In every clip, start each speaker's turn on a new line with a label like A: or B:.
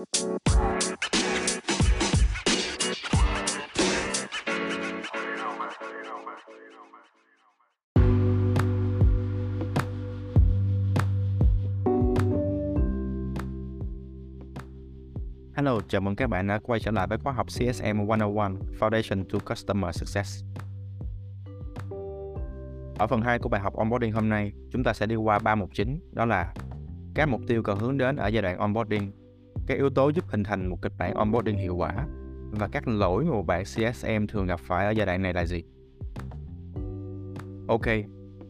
A: Hello, chào mừng các bạn đã quay trở lại với khóa học CSM 101 Foundation to Customer Success. Ở phần 2 của bài học onboarding hôm nay, chúng ta sẽ đi qua ba mục chính, đó là các mục tiêu cần hướng đến ở giai đoạn onboarding, các yếu tố giúp hình thành một kịch bản onboarding hiệu quả và các lỗi mà một bạn CSM thường gặp phải ở giai đoạn này là gì. Ok,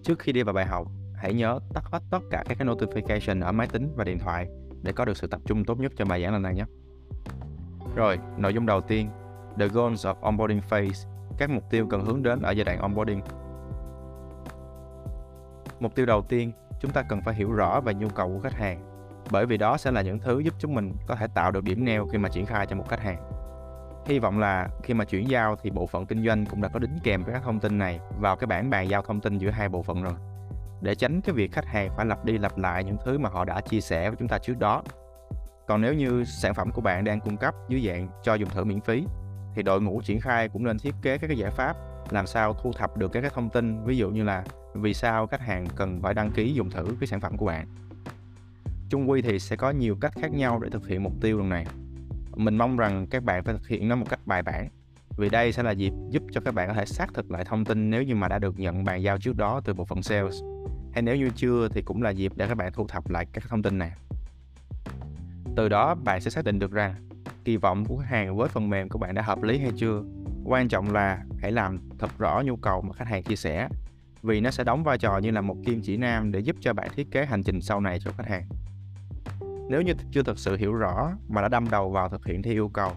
A: trước khi đi vào bài học, hãy nhớ tắt hết tất cả các notification ở máy tính và điện thoại để có được sự tập trung tốt nhất cho bài giảng lần này nhé. Rồi, nội dung đầu tiên, The Goals of Onboarding Phase, các mục tiêu cần hướng đến ở giai đoạn onboarding. Mục tiêu đầu tiên, chúng ta cần phải hiểu rõ về nhu cầu của khách hàng, bởi vì đó sẽ là những thứ giúp chúng mình có thể tạo được điểm neo khi mà triển khai cho một khách hàng. Hy vọng là khi mà chuyển giao thì bộ phận kinh doanh cũng đã có đính kèm các thông tin này vào cái bản bàn giao thông tin giữa hai bộ phận rồi. Để tránh cái việc khách hàng phải lặp đi lặp lại những thứ mà họ đã chia sẻ với chúng ta trước đó còn nếu như sản phẩm của bạn đang cung cấp dưới dạng cho dùng thử miễn phí, thì đội ngũ triển khai cũng nên thiết kế các cái giải pháp làm sao thu thập được các cái thông tin, ví dụ như là vì sao khách hàng cần phải đăng ký dùng thử cái sản phẩm của bạn chung quy thì sẽ có nhiều cách khác nhau để thực hiện mục tiêu lần này mình mong rằng các bạn phải thực hiện nó một cách bài bản, vì đây sẽ là dịp giúp cho các bạn có thể xác thực lại thông tin nếu như mà đã được nhận bàn giao trước đó từ bộ phận sales hay nếu như chưa thì cũng là dịp để các bạn thu thập lại các thông tin này từ đó, bạn sẽ xác định được rằng kỳ vọng của khách hàng với phần mềm của bạn đã hợp lý hay chưa. Quan trọng là hãy làm thật rõ nhu cầu mà khách hàng chia sẻ, vì nó sẽ đóng vai trò như là một kim chỉ nam để giúp cho bạn thiết kế hành trình sau này cho khách hàng. Nếu như chưa thực sự hiểu rõ mà đã đâm đầu vào thực hiện theo yêu cầu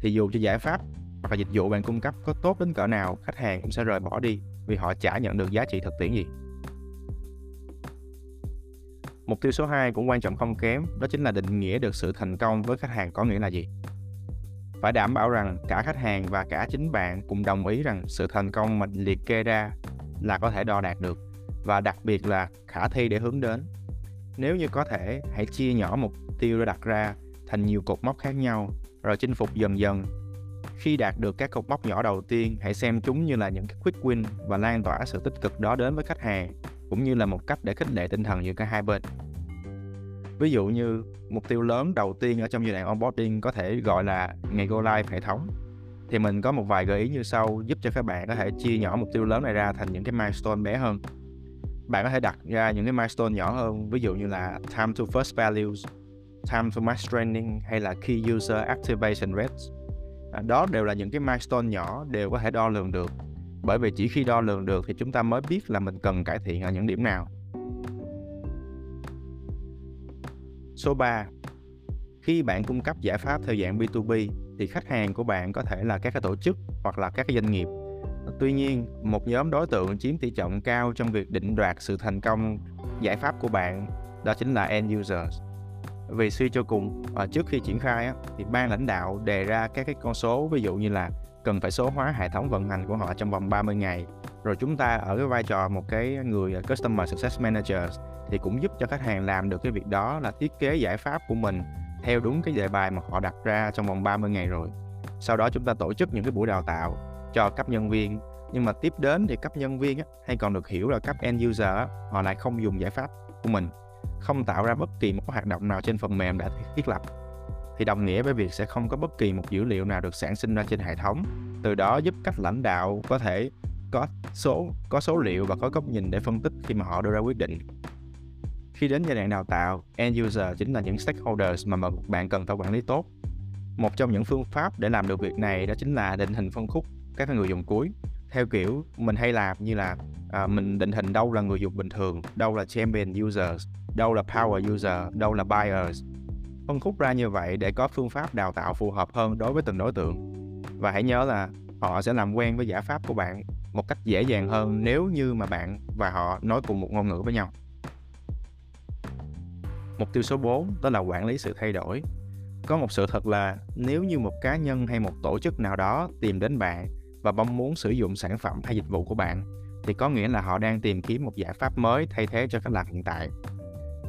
A: thì dù cho giải pháp hoặc là dịch vụ bạn cung cấp có tốt đến cỡ nào, khách hàng cũng sẽ rời bỏ đi vì họ chả nhận được giá trị thực tiễn gì. Mục tiêu số 2 cũng quan trọng không kém, đó chính là định nghĩa được sự thành công với khách hàng có nghĩa là gì. Phải đảm bảo rằng cả khách hàng và cả chính bạn cùng đồng ý rằng sự thành công mình liệt kê ra là có thể đo đạt được và đặc biệt là khả thi để hướng đến. Nếu như có thể, hãy chia nhỏ mục tiêu đã đặt ra thành nhiều cột mốc khác nhau rồi chinh phục dần dần. Khi đạt được các cột mốc nhỏ đầu tiên, hãy xem chúng như là những cái quick win và lan tỏa sự tích cực đó đến với khách hàng cũng như là một cách để khích lệ tinh thần giữa cả hai bên. Ví dụ như mục tiêu lớn đầu tiên ở trong giai đoạn onboarding có thể gọi là ngày go live hệ thống. Thì mình có một vài gợi ý như sau giúp cho các bạn có thể chia nhỏ mục tiêu lớn này ra thành những cái milestone bé hơn. Bạn có thể đặt ra những cái milestone nhỏ hơn, ví dụ như là time to first values, time to max training hay là key user activation rates. À, đó đều là những cái milestone nhỏ đều có thể đo lường được bởi vì chỉ khi đo lường được thì chúng ta mới biết là mình cần cải thiện ở những điểm nào. Số 3. Khi bạn cung cấp giải pháp theo dạng B2B thì khách hàng của bạn có thể là các cái tổ chức hoặc là các cái doanh nghiệp. Tuy nhiên, một nhóm đối tượng chiếm tỷ trọng cao trong việc định đoạt sự thành công giải pháp của bạn đó chính là end users. Vì suy cho cùng, ờ, trước khi triển khai thì ban lãnh đạo đề ra các cái con số ví dụ như là cần phải số hóa hệ thống vận hành của họ trong vòng 30 ngày. Rồi chúng ta ở cái vai trò một cái người ờ, Customer Success Manager thì cũng giúp cho khách hàng làm được cái việc đó là thiết kế giải pháp của mình theo đúng cái đề bài mà họ đặt ra trong vòng 30 ngày rồi. Sau đó chúng ta tổ chức những cái buổi đào tạo cho cấp nhân viên nhưng mà tiếp đến thì cấp nhân viên á, hay còn được hiểu là cấp end user á, họ lại không dùng giải pháp của mình không tạo ra bất kỳ một hoạt động nào trên phần mềm đã thiết lập thì đồng nghĩa với việc sẽ không có bất kỳ một dữ liệu nào được sản sinh ra trên hệ thống. Từ đó giúp các lãnh đạo có thể có số có số liệu và có góc nhìn để phân tích khi mà họ đưa ra quyết định. Khi đến giai đoạn đào tạo, end user chính là những stakeholders mà bạn cần phải quản lý tốt. Một trong những phương pháp để làm được việc này đó chính là định hình phân khúc các người dùng cuối. Theo kiểu mình hay làm như là à, mình định hình đâu là người dùng bình thường, đâu là champion users, đâu là power user, đâu là buyers. Phân khúc ra như vậy để có phương pháp đào tạo phù hợp hơn đối với từng đối tượng. Và hãy nhớ là họ sẽ làm quen với giải pháp của bạn một cách dễ dàng hơn nếu như mà bạn và họ nói cùng một ngôn ngữ với nhau. Mục tiêu số 4 đó là quản lý sự thay đổi. Có một sự thật là nếu như một cá nhân hay một tổ chức nào đó tìm đến bạn và mong muốn sử dụng sản phẩm hay dịch vụ của bạn thì có nghĩa là họ đang tìm kiếm một giải pháp mới thay thế cho cách làm hiện tại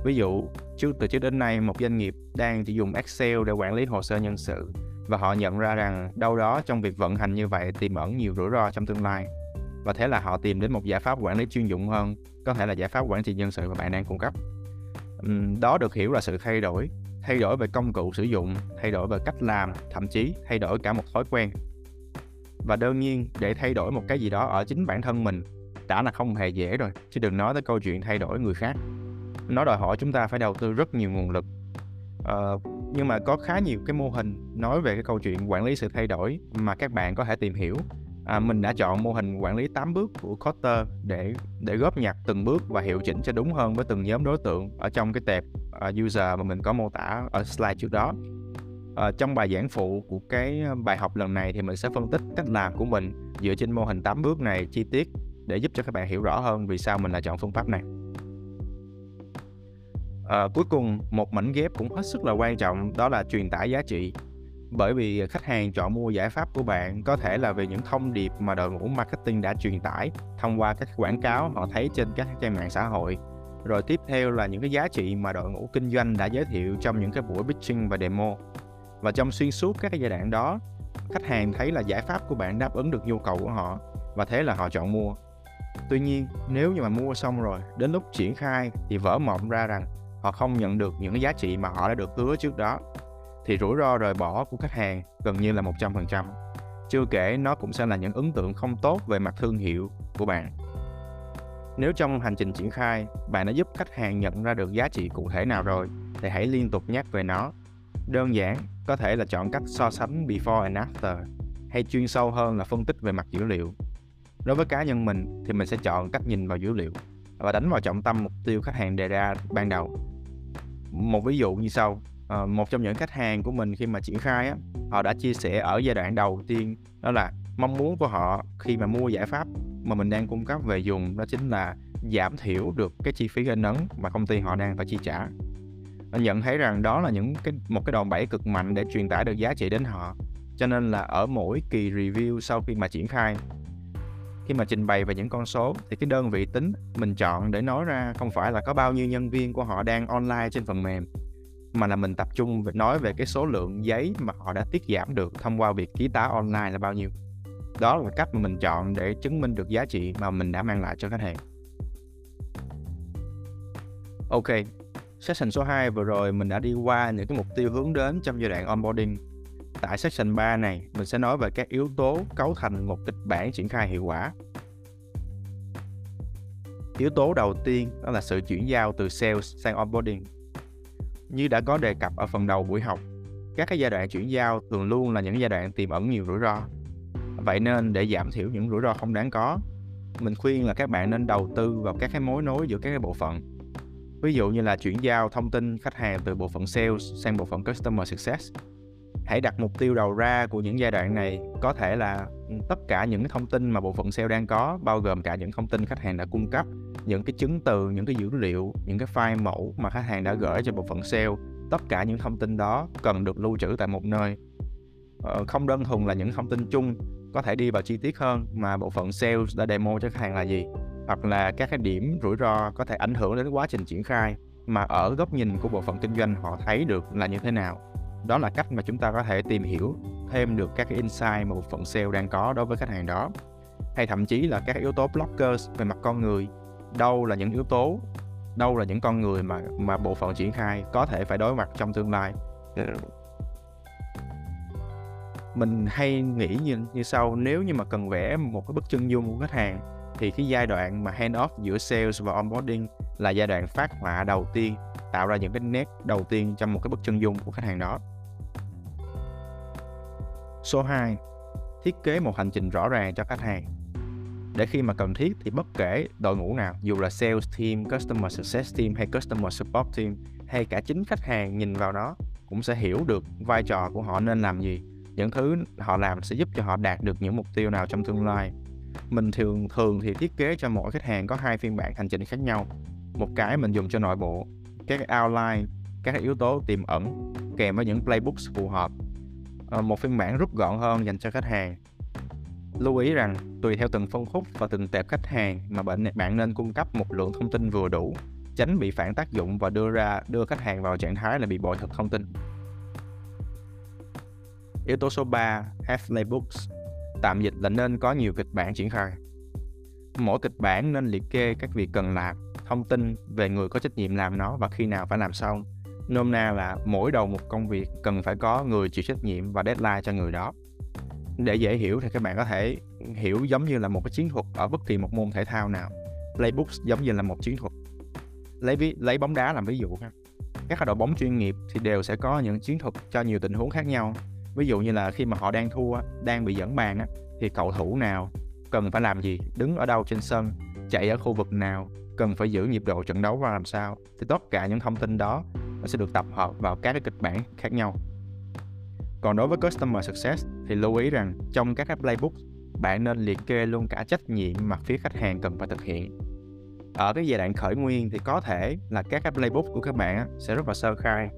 A: Ví dụ, trước từ trước đến nay một doanh nghiệp đang chỉ dùng Excel để quản lý hồ sơ nhân sự và họ nhận ra rằng đâu đó trong việc vận hành như vậy tiềm ẩn nhiều rủi ro trong tương lai. Và thế là họ tìm đến một giải pháp quản lý chuyên dụng hơn, có thể là giải pháp quản trị nhân sự mà bạn đang cung cấp. Đó được hiểu là sự thay đổi, thay đổi về công cụ sử dụng, thay đổi về cách làm, thậm chí thay đổi cả một thói quen. Và đương nhiên, để thay đổi một cái gì đó ở chính bản thân mình đã là không hề dễ rồi, chứ đừng nói tới câu chuyện thay đổi người khác. Nó đòi hỏi chúng ta phải đầu tư rất nhiều nguồn lực. ờ, nhưng mà có khá nhiều cái mô hình nói về cái câu chuyện quản lý sự thay đổi mà các bạn có thể tìm hiểu à, mình đã chọn mô hình quản lý 8 bước của Kotter để để góp nhặt từng bước và hiệu chỉnh cho đúng hơn với từng nhóm đối tượng ở trong cái tệp uh, user mà mình có mô tả ở slide trước đó à, trong bài giảng phụ của cái ờ, bài học lần này thì mình sẽ phân tích cách làm của mình dựa trên mô hình 8 bước này chi tiết để giúp cho các bạn hiểu rõ hơn vì sao mình lại chọn phương pháp này. À, cuối cùng một mảnh ghép cũng hết sức là quan trọng đó là truyền tải giá trị. Bởi vì khách hàng chọn mua giải pháp của bạn có thể là vì những thông điệp mà đội ngũ marketing đã truyền tải thông qua các quảng cáo họ thấy trên các trang mạng xã hội. Rồi tiếp theo là những cái giá trị mà đội ngũ kinh doanh đã giới thiệu trong những cái buổi pitching và demo và trong xuyên suốt các cái giai đoạn đó khách hàng thấy là giải pháp của bạn đáp ứng được nhu cầu của họ và thế là họ chọn mua tuy nhiên nếu như mà mua xong rồi đến lúc triển khai thì vỡ mộng ra rằng họ không nhận được những cái giá trị mà họ đã được hứa trước đó thì rủi ro rời bỏ của khách hàng gần như là 100%. Chưa kể nó cũng sẽ là những ấn tượng không tốt về mặt thương hiệu của bạn. Nếu trong hành trình triển khai, bạn đã giúp khách hàng nhận ra được giá trị cụ thể nào rồi, thì hãy liên tục nhắc về nó. Đơn giản, có thể là chọn cách so sánh before and after, hay chuyên sâu hơn là phân tích về mặt dữ liệu. Đối với cá nhân mình thì mình sẽ chọn cách nhìn vào dữ liệu và đánh vào trọng tâm mục tiêu khách hàng đề ra ban đầu. Một ví dụ như sau, à, một trong những khách hàng của mình khi mà triển khai á, họ đã chia sẻ ở giai đoạn đầu tiên đó là mong muốn của họ khi mà mua giải pháp mà mình đang cung cấp về dùng đó chính là giảm thiểu được cái chi phí in ấn mà công ty họ đang phải chi trả anh nhận thấy rằng đó là những cái, một cái đòn bẩy cực mạnh để truyền tải được giá trị đến họ. Cho nên là ở mỗi kỳ review sau khi mà triển khai, khi mà trình bày về những con số, thì cái đơn vị tính mình chọn để nói ra không phải là có bao nhiêu nhân viên của họ đang online trên phần mềm, mà là mình tập trung về, nói về cái số lượng giấy mà họ đã tiết giảm được thông qua việc ký tá online là bao nhiêu. Đó là cách mà mình chọn để chứng minh được giá trị mà mình đã mang lại cho khách hàng. Ok session số 2 vừa rồi mình đã đi qua những cái mục tiêu hướng đến trong giai đoạn onboarding tại section 3 này mình sẽ nói về các yếu tố cấu thành một kịch bản triển khai hiệu quả yếu tố đầu tiên đó là sự chuyển giao từ sales sang onboarding như đã có đề cập ở phần đầu buổi học, các cái giai đoạn chuyển giao thường luôn là những giai đoạn tiềm ẩn nhiều rủi ro. Vậy nên để giảm thiểu những rủi ro không đáng có, mình khuyên là các bạn nên đầu tư vào các cái mối nối giữa các cái bộ phận. Ví dụ như là chuyển giao thông tin khách hàng từ bộ phận sales sang bộ phận customer success. Hãy đặt mục tiêu đầu ra của những giai đoạn này. Có thể là ừ, tất cả những thông tin mà bộ phận sale đang có, bao gồm cả những thông tin khách hàng đã cung cấp những cái chứng từ những cái dữ liệu những cái file mẫu mà khách hàng đã gửi cho bộ phận sale. Tất cả những thông tin đó cần được lưu trữ tại một nơi. Ờ, không đơn thuần là những thông tin chung có thể đi vào chi tiết hơn mà bộ phận sales đã demo cho khách hàng là gì hoặc là các cái điểm rủi ro có thể ảnh hưởng đến quá trình triển khai mà ở góc nhìn của bộ phận kinh doanh họ thấy được là như thế nào. Đó là cách mà chúng ta có thể tìm hiểu thêm được các cái insight mà bộ phận sale đang có đối với khách hàng đó. Hay thậm chí là các yếu tố blockers về mặt con người. Đâu là những yếu tố, đâu là những con người mà mà bộ phận triển khai có thể phải đối mặt trong tương lai. Mình hay nghĩ như như sau, nếu như mà cần vẽ một cái bức chân dung của khách hàng thì cái giai đoạn mà hand off giữa sales và onboarding là giai đoạn phát họa đầu tiên tạo ra những cái nét đầu tiên trong một cái bức chân dung của khách hàng đó. Số 2 thiết kế một hành trình rõ ràng cho khách hàng. Để khi mà cần thiết thì bất kể đội ngũ nào dù là sales team, customer success team hay customer support team hay cả chính khách hàng nhìn vào nó cũng sẽ hiểu được vai trò của họ nên làm gì. Những thứ họ làm sẽ giúp cho họ đạt được những mục tiêu nào trong tương lai mình thường thường thì thiết kế cho mỗi khách hàng có hai phiên bản hành trình khác nhau một cái mình dùng cho nội bộ các outline các yếu tố tiềm ẩn kèm với những playbooks phù hợp ờ, một phiên bản rút gọn hơn dành cho khách hàng Lưu ý rằng, tùy theo từng phân khúc và từng tệp khách hàng mà bạn bạn nên cung cấp một lượng thông tin vừa đủ, tránh bị phản tác dụng và đưa ra đưa khách hàng vào trạng thái là bị bội thực thông tin. Yếu tố số 3, have playbooks. Tạm dịch là nên có nhiều kịch bản triển khai. Mỗi kịch bản nên liệt kê các việc cần làm, thông tin về người có trách nhiệm làm nó và khi nào phải làm xong. Nôm na là mỗi đầu một công việc cần phải có người chịu trách nhiệm và deadline cho người đó. Để dễ hiểu thì các bạn có thể hiểu giống như là một cái chiến thuật ở bất kỳ một môn thể thao nào. Playbooks giống như là một chiến thuật. Lấy ví, lấy bóng đá làm ví dụ ha. Các đội bóng chuyên nghiệp thì đều sẽ có những chiến thuật cho nhiều tình huống khác nhau ví dụ như là khi mà họ đang thua đang bị dẫn bàn thì cầu thủ nào? Cần phải làm gì? Đứng ở đâu trên sân? Chạy ở khu vực nào? Cần phải giữ nhịp độ trận đấu và làm sao? Thì tất cả những thông tin đó nó sẽ được tập hợp vào các cái kịch bản khác nhau. Còn đối với customer success thì lưu ý rằng trong các cái playbook, bạn nên liệt kê luôn cả trách nhiệm mà phía khách hàng cần phải thực hiện. Ở cái giai đoạn khởi nguyên thì có thể là các cái playbook của các bạn sẽ rất là sơ khai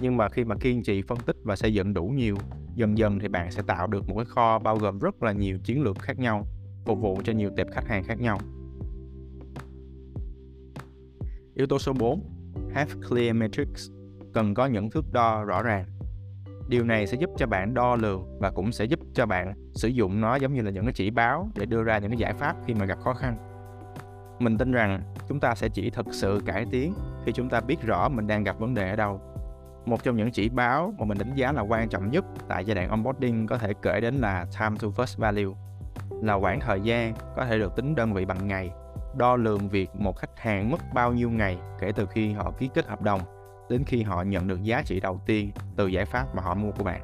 A: nhưng mà khi mà kiên trì phân tích và xây dựng đủ nhiều, dần dần thì bạn sẽ tạo được một cái kho bao gồm rất là nhiều chiến lược khác nhau, phục vụ cho nhiều tệp khách hàng khác nhau. Yếu tố số 4 have clear metrics, cần có những thước đo rõ ràng. Điều này sẽ giúp cho bạn đo lường và cũng sẽ giúp cho bạn sử dụng nó giống như là những cái chỉ báo để đưa ra những cái giải pháp khi mà gặp khó khăn. Mình tin rằng chúng ta sẽ chỉ thực sự cải tiến khi chúng ta biết rõ mình đang gặp vấn đề ở đâu một trong những chỉ báo mà mình đánh giá là quan trọng nhất tại giai đoạn onboarding có thể kể đến là time to first value là khoảng thời gian có thể được tính đơn vị bằng ngày đo lường việc một khách hàng mất bao nhiêu ngày kể từ khi họ ký kết hợp đồng đến khi họ nhận được giá trị đầu tiên từ giải pháp mà họ mua của bạn.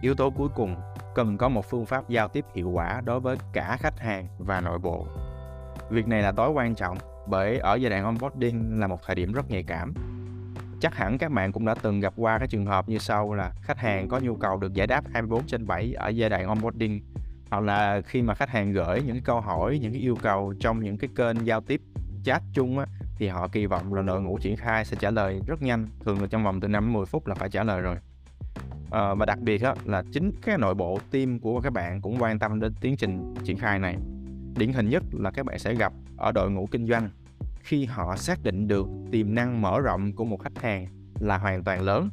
A: Yếu tố cuối cùng, cần có một phương pháp giao tiếp hiệu quả đối với cả khách hàng và nội bộ. Việc này là tối quan trọng bởi ở giai đoạn onboarding là một thời điểm rất nhạy cảm. Chắc hẳn các bạn cũng đã từng gặp qua cái trường hợp như sau là khách hàng có nhu cầu được giải đáp 24 trên 7 ở giai đoạn onboarding hoặc là khi mà khách hàng gửi những cái câu hỏi, những cái yêu cầu trong những cái kênh giao tiếp chat chung á, thì họ kỳ vọng là đội ngũ triển khai sẽ trả lời rất nhanh, thường là trong vòng từ 5 đến 10 phút là phải trả lời rồi. À, và đặc biệt á, là chính cái nội bộ team của các bạn cũng quan tâm đến tiến trình triển khai này. Điển hình nhất là các bạn sẽ gặp ở đội ngũ kinh doanh. Khi họ xác định được tiềm năng mở rộng của một khách hàng là hoàn toàn lớn,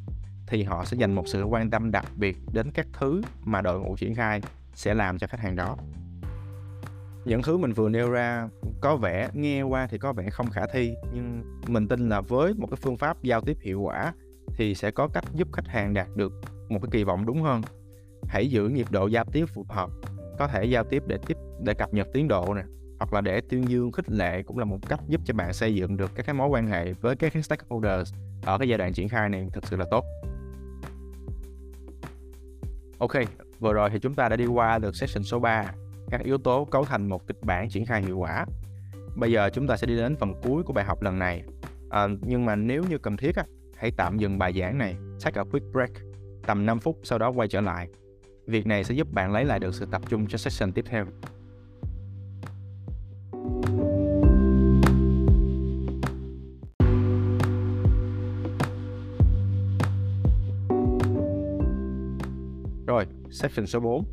A: thì họ sẽ dành một sự quan tâm đặc biệt đến các thứ mà đội ngũ triển khai sẽ làm cho khách hàng đó. Những thứ mình vừa nêu ra có vẻ, nghe qua thì có vẻ không khả thi, nhưng mình tin là với một cái phương pháp giao tiếp hiệu quả thì sẽ có cách giúp khách hàng đạt được một cái kỳ vọng đúng hơn. Hãy giữ nhịp độ giao tiếp phù hợp, có thể giao tiếp để tiếp, để cập nhật tiến độ nè hoặc là để tuyên dương khích lệ cũng là một cách giúp cho bạn xây dựng được các cái mối quan hệ với các cái stakeholders ở cái giai đoạn triển khai này thực sự là tốt. Ok, vừa rồi thì chúng ta đã đi qua được session số 3, các yếu tố cấu thành một kịch bản triển khai hiệu quả. Bây giờ chúng ta sẽ đi đến phần cuối của bài học lần này. À, nhưng mà nếu như cần thiết á, hãy tạm dừng bài giảng này, take a quick break, tầm 5 phút sau đó quay trở lại. Việc này sẽ giúp bạn lấy lại được sự tập trung cho session tiếp theo. Section số 4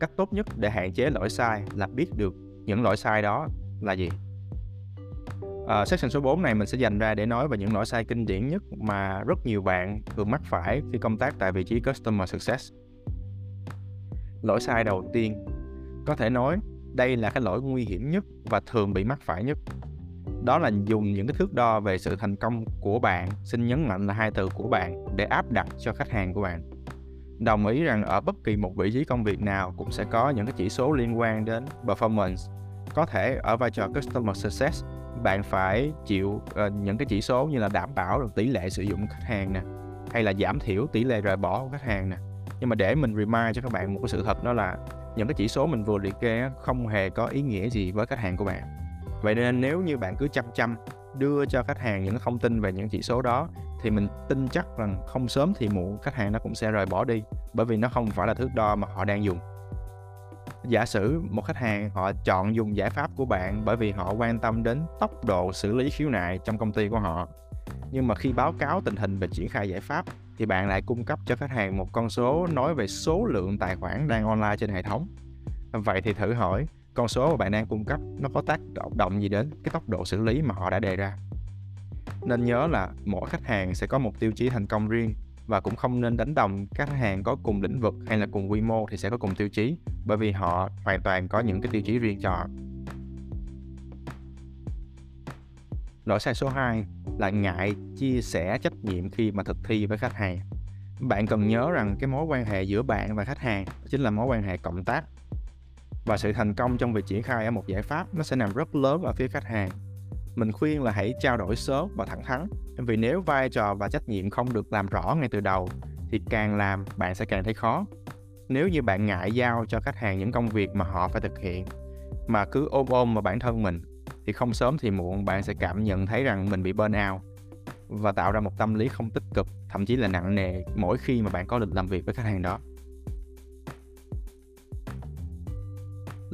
A: Cách tốt nhất để hạn chế lỗi sai là biết được những lỗi sai đó là gì à, section số 4 này mình sẽ dành ra để nói về những lỗi sai kinh điển nhất mà rất nhiều bạn thường mắc phải khi công tác tại vị trí Customer Success. Lỗi sai đầu tiên có thể nói đây là cái lỗi nguy hiểm nhất và thường bị mắc phải nhất. Đó là dùng những cái thước đo về sự thành công của bạn, xin nhấn mạnh là hai từ của bạn để áp đặt cho khách hàng của bạn đồng ý rằng ở bất kỳ một vị trí công việc nào cũng sẽ có những cái chỉ số liên quan đến performance. Có thể ở vai trò customer success bạn phải chịu uh, những cái chỉ số như là đảm bảo được tỷ lệ sử dụng khách hàng nè hay là giảm thiểu tỷ lệ rời bỏ của khách hàng nè. Nhưng mà để mình remind cho các bạn một cái sự thật đó là những cái chỉ số mình vừa liệt kê không hề có ý nghĩa gì với khách hàng của bạn. Vậy nên nếu như bạn cứ chăm chăm đưa cho khách hàng những thông tin về những chỉ số đó thì mình tin chắc rằng không sớm thì muộn khách hàng nó cũng sẽ rời bỏ đi, bởi vì nó không phải là thước đo mà họ đang dùng. Giả sử một khách hàng họ chọn dùng giải pháp của bạn bởi vì họ quan tâm đến tốc độ xử lý khiếu nại trong công ty của họ, nhưng mà khi báo cáo tình hình về triển khai giải pháp thì bạn lại cung cấp cho khách hàng một con số nói về số lượng tài khoản đang online trên hệ thống. Vậy thì thử hỏi, con số mà bạn đang cung cấp nó có tác động gì đến cái tốc độ xử lý mà họ đã đề ra? Nên nhớ là mỗi khách hàng sẽ có một tiêu chí thành công riêng và cũng không nên đánh đồng các khách hàng có cùng lĩnh vực hay là cùng quy mô thì sẽ có cùng tiêu chí, bởi vì họ hoàn toàn có những cái tiêu chí riêng cho họ. Lỗi sai số 2 là ngại chia sẻ trách nhiệm khi mà thực thi với khách hàng. Bạn cần nhớ rằng cái mối quan hệ giữa bạn và khách hàng chính là mối quan hệ cộng tác. Và sự thành công trong việc triển khai ở một giải pháp nó sẽ nằm rất lớn ở phía khách hàng mình khuyên là hãy trao đổi sớm và thẳng thắn. Vì nếu vai trò và trách nhiệm không được làm rõ ngay từ đầu, thì càng làm bạn sẽ càng thấy khó. Nếu như bạn ngại giao cho khách hàng những công việc mà họ phải thực hiện, mà cứ ôm ôm vào bản thân mình, thì không sớm thì muộn bạn sẽ cảm nhận thấy rằng mình bị burn out và tạo ra một tâm lý không tích cực, thậm chí là nặng nề mỗi khi mà bạn có lịch làm việc với khách hàng đó.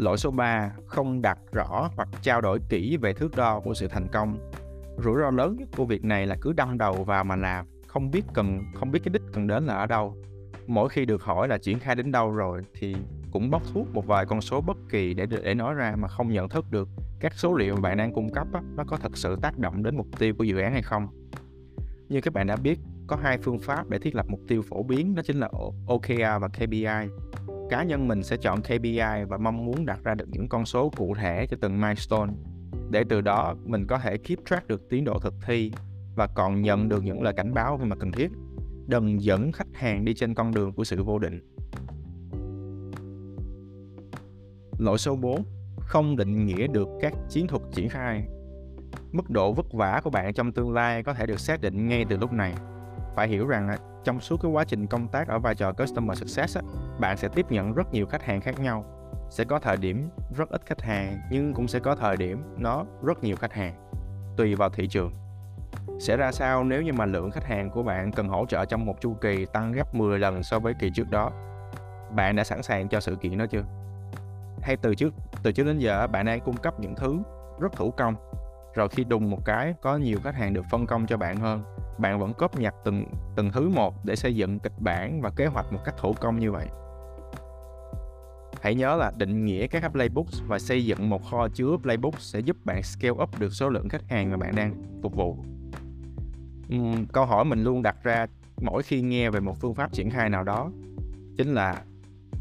A: Lỗi số 3, không đặt rõ hoặc trao đổi kỹ về thước đo của sự thành công. Rủi ro lớn nhất của việc này là cứ đâm đầu vào mà làm, không biết cần không biết cái đích cần đến là ở đâu. Mỗi khi được hỏi là triển khai đến đâu rồi thì cũng bóc thuốc một vài con số bất kỳ để để nói ra mà không nhận thức được các số liệu mà bạn đang cung cấp đó, nó có thật sự tác động đến mục tiêu của dự án hay không. Như các bạn đã biết, có hai phương pháp để thiết lập mục tiêu phổ biến đó chính là OKR và KPI cá nhân mình sẽ chọn KPI và mong muốn đặt ra được những con số cụ thể cho từng milestone. Để từ đó, mình có thể keep track được tiến độ thực thi và còn nhận được những lời cảnh báo khi mà cần thiết. Đừng dẫn khách hàng đi trên con đường của sự vô định. Lỗi số 4 không định nghĩa được các chiến thuật triển khai. Mức độ vất vả của bạn trong tương lai có thể được xác định ngay từ lúc này. Phải hiểu rằng trong suốt cái quá trình công tác ở vai trò customer success á, bạn sẽ tiếp nhận rất nhiều khách hàng khác nhau. Sẽ có thời điểm rất ít khách hàng nhưng cũng sẽ có thời điểm nó rất nhiều khách hàng. Tùy vào thị trường. Sẽ ra sao nếu như mà lượng khách hàng của bạn cần hỗ trợ trong một chu kỳ tăng gấp 10 lần so với kỳ trước đó? Bạn đã sẵn sàng cho sự kiện đó chưa? Hay từ trước từ trước đến giờ bạn đang cung cấp những thứ rất thủ công rồi khi đùng một cái có nhiều khách hàng được phân công cho bạn hơn bạn vẫn cóp nhặt từng từng thứ một để xây dựng kịch bản và kế hoạch một cách thủ công như vậy. Hãy nhớ là định nghĩa các playbooks và xây dựng một kho chứa playbook sẽ giúp bạn scale up được số lượng khách hàng mà bạn đang phục vụ. Uhm, câu hỏi mình luôn đặt ra mỗi khi nghe về một phương pháp triển khai nào đó chính là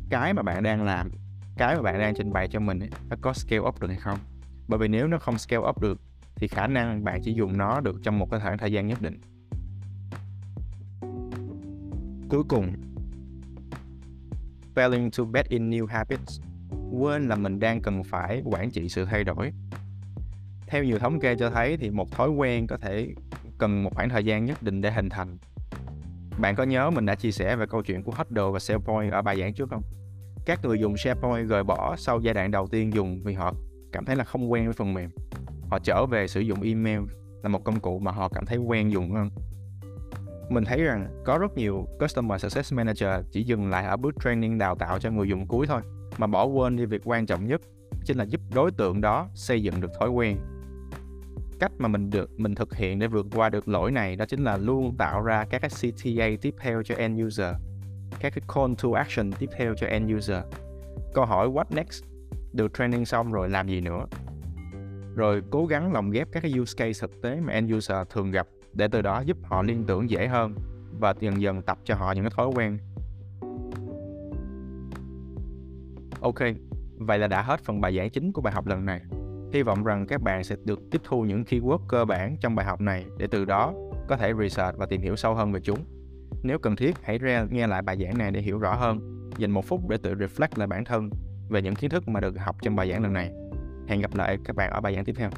A: cái mà bạn đang làm cái mà bạn đang trình bày cho mình ấy, nó có scale up được hay không? Bởi vì nếu nó không scale up được thì khả năng bạn chỉ dùng nó được trong một cái khoảng thời gian nhất định cuối cùng, failing to bet in new habits quên là mình đang cần phải quản trị sự thay đổi theo nhiều thống kê cho thấy thì một thói quen có thể cần một khoảng thời gian nhất định để hình thành bạn có nhớ mình đã chia sẻ về câu chuyện của Huddle và SharePoint ở bài giảng trước không? Các người dùng SharePoint rời bỏ sau giai đoạn đầu tiên dùng vì họ cảm thấy là không quen với phần mềm. Họ trở về sử dụng email là một công cụ mà họ cảm thấy quen dùng hơn mình thấy rằng có rất nhiều Customer Success Manager chỉ dừng lại ở bước training đào tạo cho người dùng cuối thôi. Mà bỏ quên đi việc quan trọng nhất chính là giúp đối tượng đó xây dựng được thói quen. Cách mà mình được, mình thực hiện để vượt qua được lỗi này đó chính là luôn tạo ra các cái CTA tiếp theo cho end user, các cái call to action tiếp theo cho end user. Câu hỏi what next? Được training xong rồi làm gì nữa? Rồi cố gắng lồng ghép các cái use case thực tế mà end user thường gặp để từ đó giúp họ liên tưởng dễ hơn và dần dần tập cho họ những cái thói quen. Ok, vậy là đã hết phần bài giảng chính của bài học lần này. Hy vọng rằng các bạn sẽ được tiếp thu những keyword cơ bản trong bài học này để từ đó có thể research và tìm hiểu sâu hơn về chúng. Nếu cần thiết, hãy ra nghe lại bài giảng này để hiểu rõ hơn. Dành một phút để tự reflect lại bản thân về những kiến thức mà được học trong bài giảng lần này. Hẹn gặp lại các bạn ở bài giảng tiếp theo.